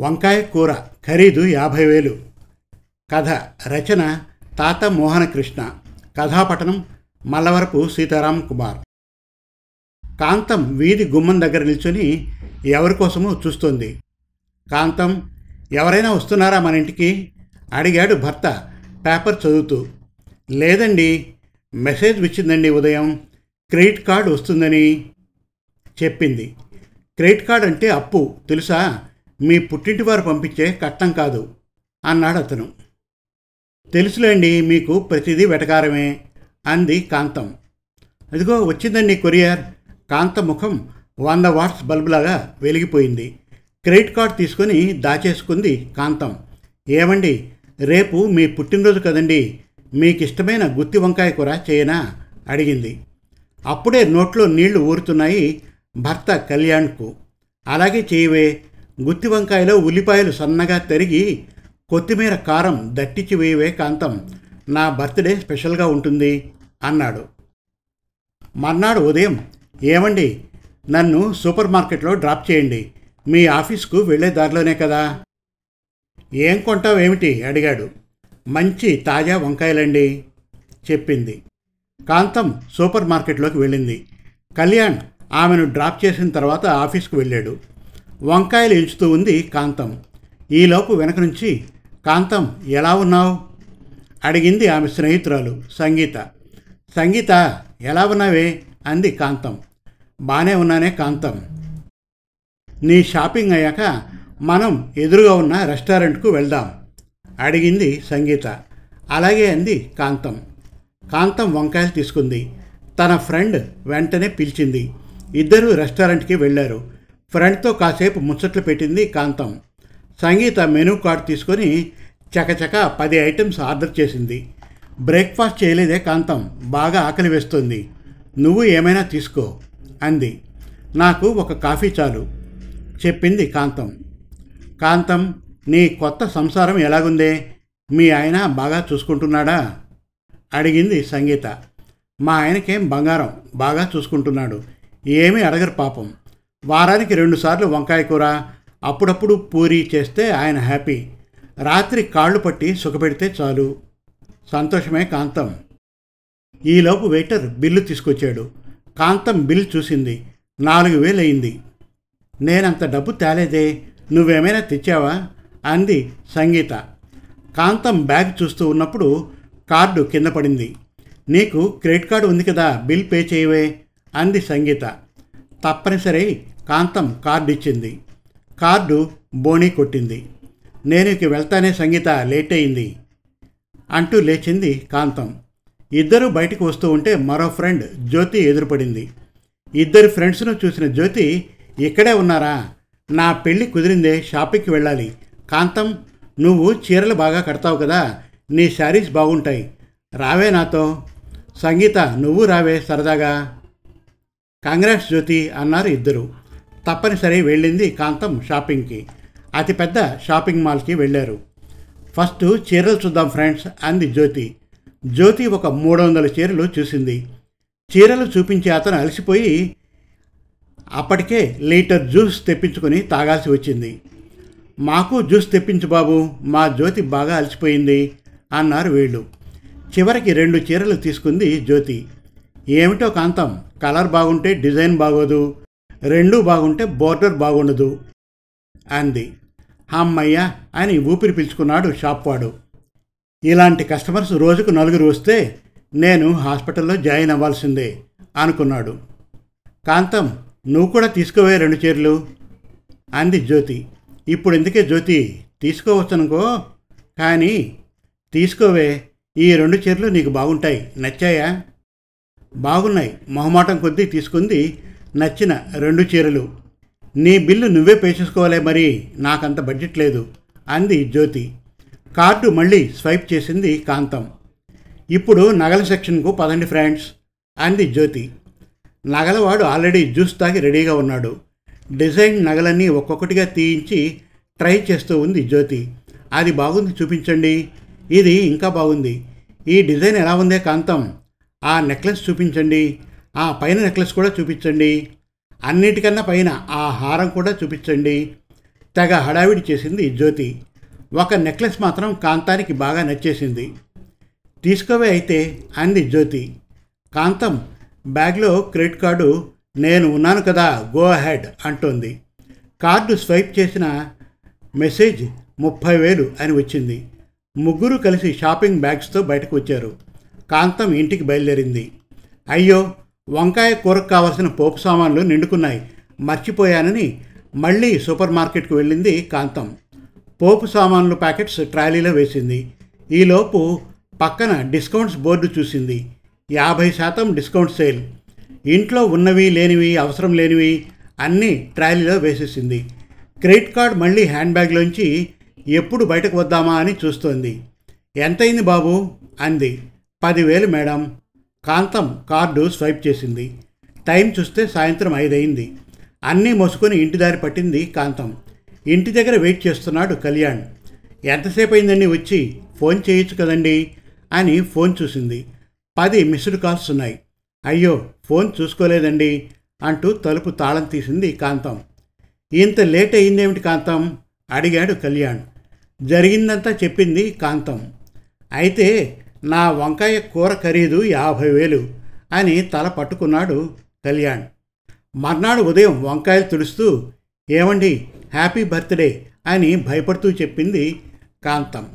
వంకాయ కూర ఖరీదు యాభై వేలు. కథ రచన తాత మోహనకృష్ణ కథాపఠనం మల్లవరపు సీతారాం కుమార్. కాంతం వీధి గుమ్మం దగ్గర నిల్చొని ఎవరి కోసమో చూస్తోంది. కాంతం ఎవరైనా వస్తున్నారా మన ఇంటికి? అడిగాడు భర్త పేపర్ చదువుతూ. లేదండి మెసేజ్ వచ్చిందండి ఉదయం. క్రెడిట్ కార్డు వస్తుందని చెప్పింది. క్రెడిట్ కార్డ్ అంటే అప్పు తెలుసా? మీ పుట్టింటి వారు పంపించే కట్నం కాదు అన్నాడు అతను. తెలుసులేండి మీకు ప్రతిదీ వెటకారమే అంది కాంతం. అదిగో వచ్చిందండి కొరియర్. కాంత ముఖం వంద వాట్స్ బల్బులాగా వెలిగిపోయింది. క్రెడిట్ కార్డ్ తీసుకొని దాచేసుకుంది కాంతం. ఏమండి రేపు మీ పుట్టినరోజు కదండి మీకు ఇష్టమైన గుత్తి వంకాయ కూర చేయనా? అడిగింది. అప్పుడే నోట్లో నీళ్ళు ఊరుతున్నాయి భర్త కళ్యాణ్కు. అలాగే చేయవే గుత్తి వంకాయలో ఉల్లిపాయలు సన్నగా తరిగి కొత్తిమీర కారం దట్టించి వేయవే కాంతం నా బర్త్డే స్పెషల్గా ఉంటుంది అన్నాడు. మర్నాడు ఉదయం ఏమండి? నన్ను సూపర్ మార్కెట్లో డ్రాప్ చేయండి. మీ ఆఫీస్కు వెళ్ళే దారిలోనే కదా. ఏం కొంటావేమిటి అడిగాడు. మంచి తాజా వంకాయలండి చెప్పింది. కాంతం సూపర్ మార్కెట్లోకి వెళ్ళింది. కళ్యాణ్ ఆమెను డ్రాప్ చేసిన తర్వాత ఆఫీస్కు వెళ్ళాడు. వంకాయలు ఎంచుతూ ఉంది కాంతం. ఈలోపు వెనక నుంచి కాంతం ఎలా ఉన్నావు? అడిగింది ఆమె స్నేహితురాలు సంగీత. సంగీత ఎలా ఉన్నావే? అంది కాంతం. బాగానే ఉన్నానే కాంతం. నీ షాపింగ్ అయ్యాక మనం ఎదురుగా ఉన్న రెస్టారెంట్కు వెళ్దాం అడిగింది సంగీత. అలాగే అంది కాంతం. కాంతం వంకాయలు తీసుకుంది. తన ఫ్రెండ్ వెంటనే పిలిచింది. ఇద్దరు రెస్టారెంట్కి వెళ్ళారు. ఫ్రెండ్తో కాసేపు ముచ్చట్లు పెట్టింది కాంతం. సంగీత మెనూ కార్డ్ తీసుకొని చకచక పది ఐటమ్స్ ఆర్డర్ చేసింది. బ్రేక్ఫాస్ట్ చేయలేదే కాంతం. బాగా ఆకలి వేస్తుంది. నువ్వు ఏమైనా తీసుకో అంది. నాకు ఒక కాఫీ చాలు చెప్పింది కాంతం. కాంతం నీ కొత్త సంసారం ఎలాగుందే? మీ ఆయన బాగా చూసుకుంటున్నాడా? అడిగింది సంగీత. మా ఆయనకేం బంగారం బాగా చూసుకుంటున్నాడు. ఏమీ అడగరు పాపం. వారానికి రెండుసార్లు వంకాయ కూర అప్పుడప్పుడు పూరి చేస్తే ఆయన హ్యాపీ. రాత్రి కాళ్ళు పట్టి సుఖపెడితే చాలు. సంతోషమే కాంతం. ఈలోపు వెయిటర్ బిల్లు తీసుకొచ్చాడు. కాంతం బిల్ చూసింది. నాలుగు వేలు అయింది నేనంత డబ్బు తేలేదే నువ్వేమైనా తెచ్చావా? అంది సంగీత. కాంతం బ్యాగ్ చూస్తూ ఉన్నప్పుడు కార్డు కింద పడింది. నీకు క్రెడిట్ కార్డు ఉంది కదా బిల్ పే చేయవే అంది సంగీత. తప్పనిసరి కాంతం కార్డు ఇచ్చింది కార్డు బోనీ కొట్టింది. నేను ఇక వెళ్తానే సంగీత లేట్ అయింది అంటూ లేచింది కాంతం. ఇద్దరు బయటకు వస్తూ ఉంటే మరో ఫ్రెండ్ జ్యోతి ఎదురుపడింది. ఇద్దరు ఫ్రెండ్స్ను చూసిన జ్యోతి ఇక్కడే ఉన్నారా? నా పెళ్ళి కుదిరిందే షాపింగ్కి వెళ్ళాలి. కాంతం నువ్వు చీరలు బాగా కడతావు కదా నీ శారీస్ బాగుంటాయి. రావే నాతో. సంగీత నువ్వు రావే సరదాగా. కాంగ్రెస్ జ్యోతి అన్నారు ఇద్దరు. తప్పనిసరి వెళ్ళింది కాంతం షాపింగ్కి. అతిపెద్ద షాపింగ్ మాల్కి వెళ్ళారు. ఫస్ట్ చీరలు చూద్దాం ఫ్రెండ్స్ అంది జ్యోతి. జ్యోతి ఒక మూడు వందల చీరలు చూసింది. చీరలు చూపించి అతను అలసిపోయి అప్పటికే లీటర్ జ్యూస్ తెప్పించుకొని తాగాల్సి వచ్చింది. మాకు జ్యూస్ తెప్పించు బాబు మా జ్యోతి బాగా అలసిపోయింది అన్నారు వీళ్ళు. చివరికి రెండు చీరలు తీసుకుంది జ్యోతి. ఏమిటో కాంతం కలర్ బాగుంటే డిజైన్ బాగోదు రెండూ బాగుంటే బోర్డర్ బాగుండదు అంది. అమ్మయ్య అని ఊపిరి పీల్చుకున్నాడు షాప్ వాడు ఇలాంటి కస్టమర్స్ రోజుకు నలుగురు వస్తే నేను హాస్పిటల్లో జాయిన్ అవ్వాల్సిందే అనుకున్నాడు. కాంతం నువ్వు కూడా తీసుకోవే రెండు చీరలు అంది జ్యోతి. ఇప్పుడు ఎందుకే జ్యోతి? తీసుకోవచ్చునుకో. కానీ తీసుకోవే ఈ రెండు చీరలు నీకు బాగుంటాయి నచ్చాయా? బాగున్నాయి. మొహమాటం కొద్దీ తీసుకుంది నచ్చిన రెండు చీరలు. నీ బిల్లు నువ్వే పే చేసుకోవాలే మరి నాకంత బడ్జెట్ లేదు అంది జ్యోతి. కార్డు మళ్ళీ స్వైప్ చేసింది కాంతం. ఇప్పుడు నగల సెక్షన్కు పదండి ఫ్రెండ్స్ అంది జ్యోతి. నగలవాడు ఆల్రెడీ జ్యూస్ తాగి రెడీగా ఉన్నాడు. డిజైన్ నగలన్నీ ఒక్కొక్కటిగా తీయించి ట్రై చేస్తూ ఉంది జ్యోతి. అది బాగుంది చూపించండి. ఇది ఇంకా బాగుంది. ఈ డిజైన్ ఎలా ఉందే కాంతం? ఆ నెక్లెస్ చూపించండి. ఆ పైన నెక్లెస్ కూడా చూపించండి. అన్నిటికన్నా పైన ఆ హారం కూడా చూపించండి. తెగ హడావిడి చేసింది జ్యోతి. ఒక నెక్లెస్ మాత్రం కాంతానికి బాగా నచ్చేసింది. తీసుకోవే అయితే అంది జ్యోతి. కాంతం బ్యాగ్లో క్రెడిట్ కార్డు నేను ఉన్నాను కదా గో అహెడ్ అంటోంది. కార్డు స్వైప్ చేసిన మెసేజ్ ముప్పై వేలు అని వచ్చింది. ముగ్గురు కలిసి షాపింగ్ బ్యాగ్స్తో బయటకు వచ్చారు. కాంతం ఇంటికి బయలుదేరింది. అయ్యో వంకాయ కూరకు కావలసిన పోపు సామాన్లు నిండుకున్నాయి. మర్చిపోయానని మళ్ళీ సూపర్ మార్కెట్కు వెళ్ళింది కాంతం. పోపు సామాన్లు ప్యాకెట్స్ ట్రాలీలో వేసింది. ఈలోపు పక్కన డిస్కౌంట్స్ బోర్డు చూసింది. యాభై శాతం డిస్కౌంట్ సేల్. ఇంట్లో ఉన్నవి లేనివి అవసరం లేనివి అన్నీ ట్రాలీలో వేసేసింది. క్రెడిట్ కార్డ్ మళ్ళీ హ్యాండ్ బ్యాగ్లోంచి ఎప్పుడు బయటకు వద్దామా అని చూస్తోంది. ఎంతైంది బాబు? అంది. పదివేలు మేడం. కాంతం కార్డు స్వైప్ చేసింది. టైం చూస్తే సాయంత్రం ఐదయింది. అన్నీ మోసుకొని ఇంటి దారి పట్టింది కాంతం. ఇంటి దగ్గర వెయిట్ చేస్తున్నాడు కళ్యాణ్. ఎంతసేపు అయిందండి వచ్చి? ఫోన్ చేయొచ్చు కదండి? అని ఫోన్ చూసింది. పది మిస్డ్ కాల్స్ ఉన్నాయి. అయ్యో ఫోన్ చూసుకోలేదండి అంటూ తలుపు తాళం తీసింది కాంతం. ఇంత లేట్ అయిందేమిటి కాంతం? అడిగాడు కళ్యాణ్. జరిగిందంతా చెప్పింది కాంతం. అయితే నా వంకాయ కూర ఖరీదు యాభై వేలు అని తల పట్టుకున్నాడు కళ్యాణ్. మర్నాడు ఉదయం వంకాయలు తుడుస్తూ ఏమండి హ్యాపీ బర్త్డే అని భయపడుతూ చెప్పింది కాంతం.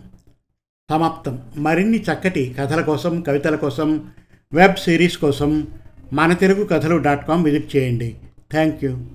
సమాప్తం. మరిన్ని చక్కటి కథల కోసం కవితల కోసం వెబ్ సిరీస్ కోసం మన తెలుగు కథలు డాట్ కామ్ విజిట్ చేయండి. Thank you.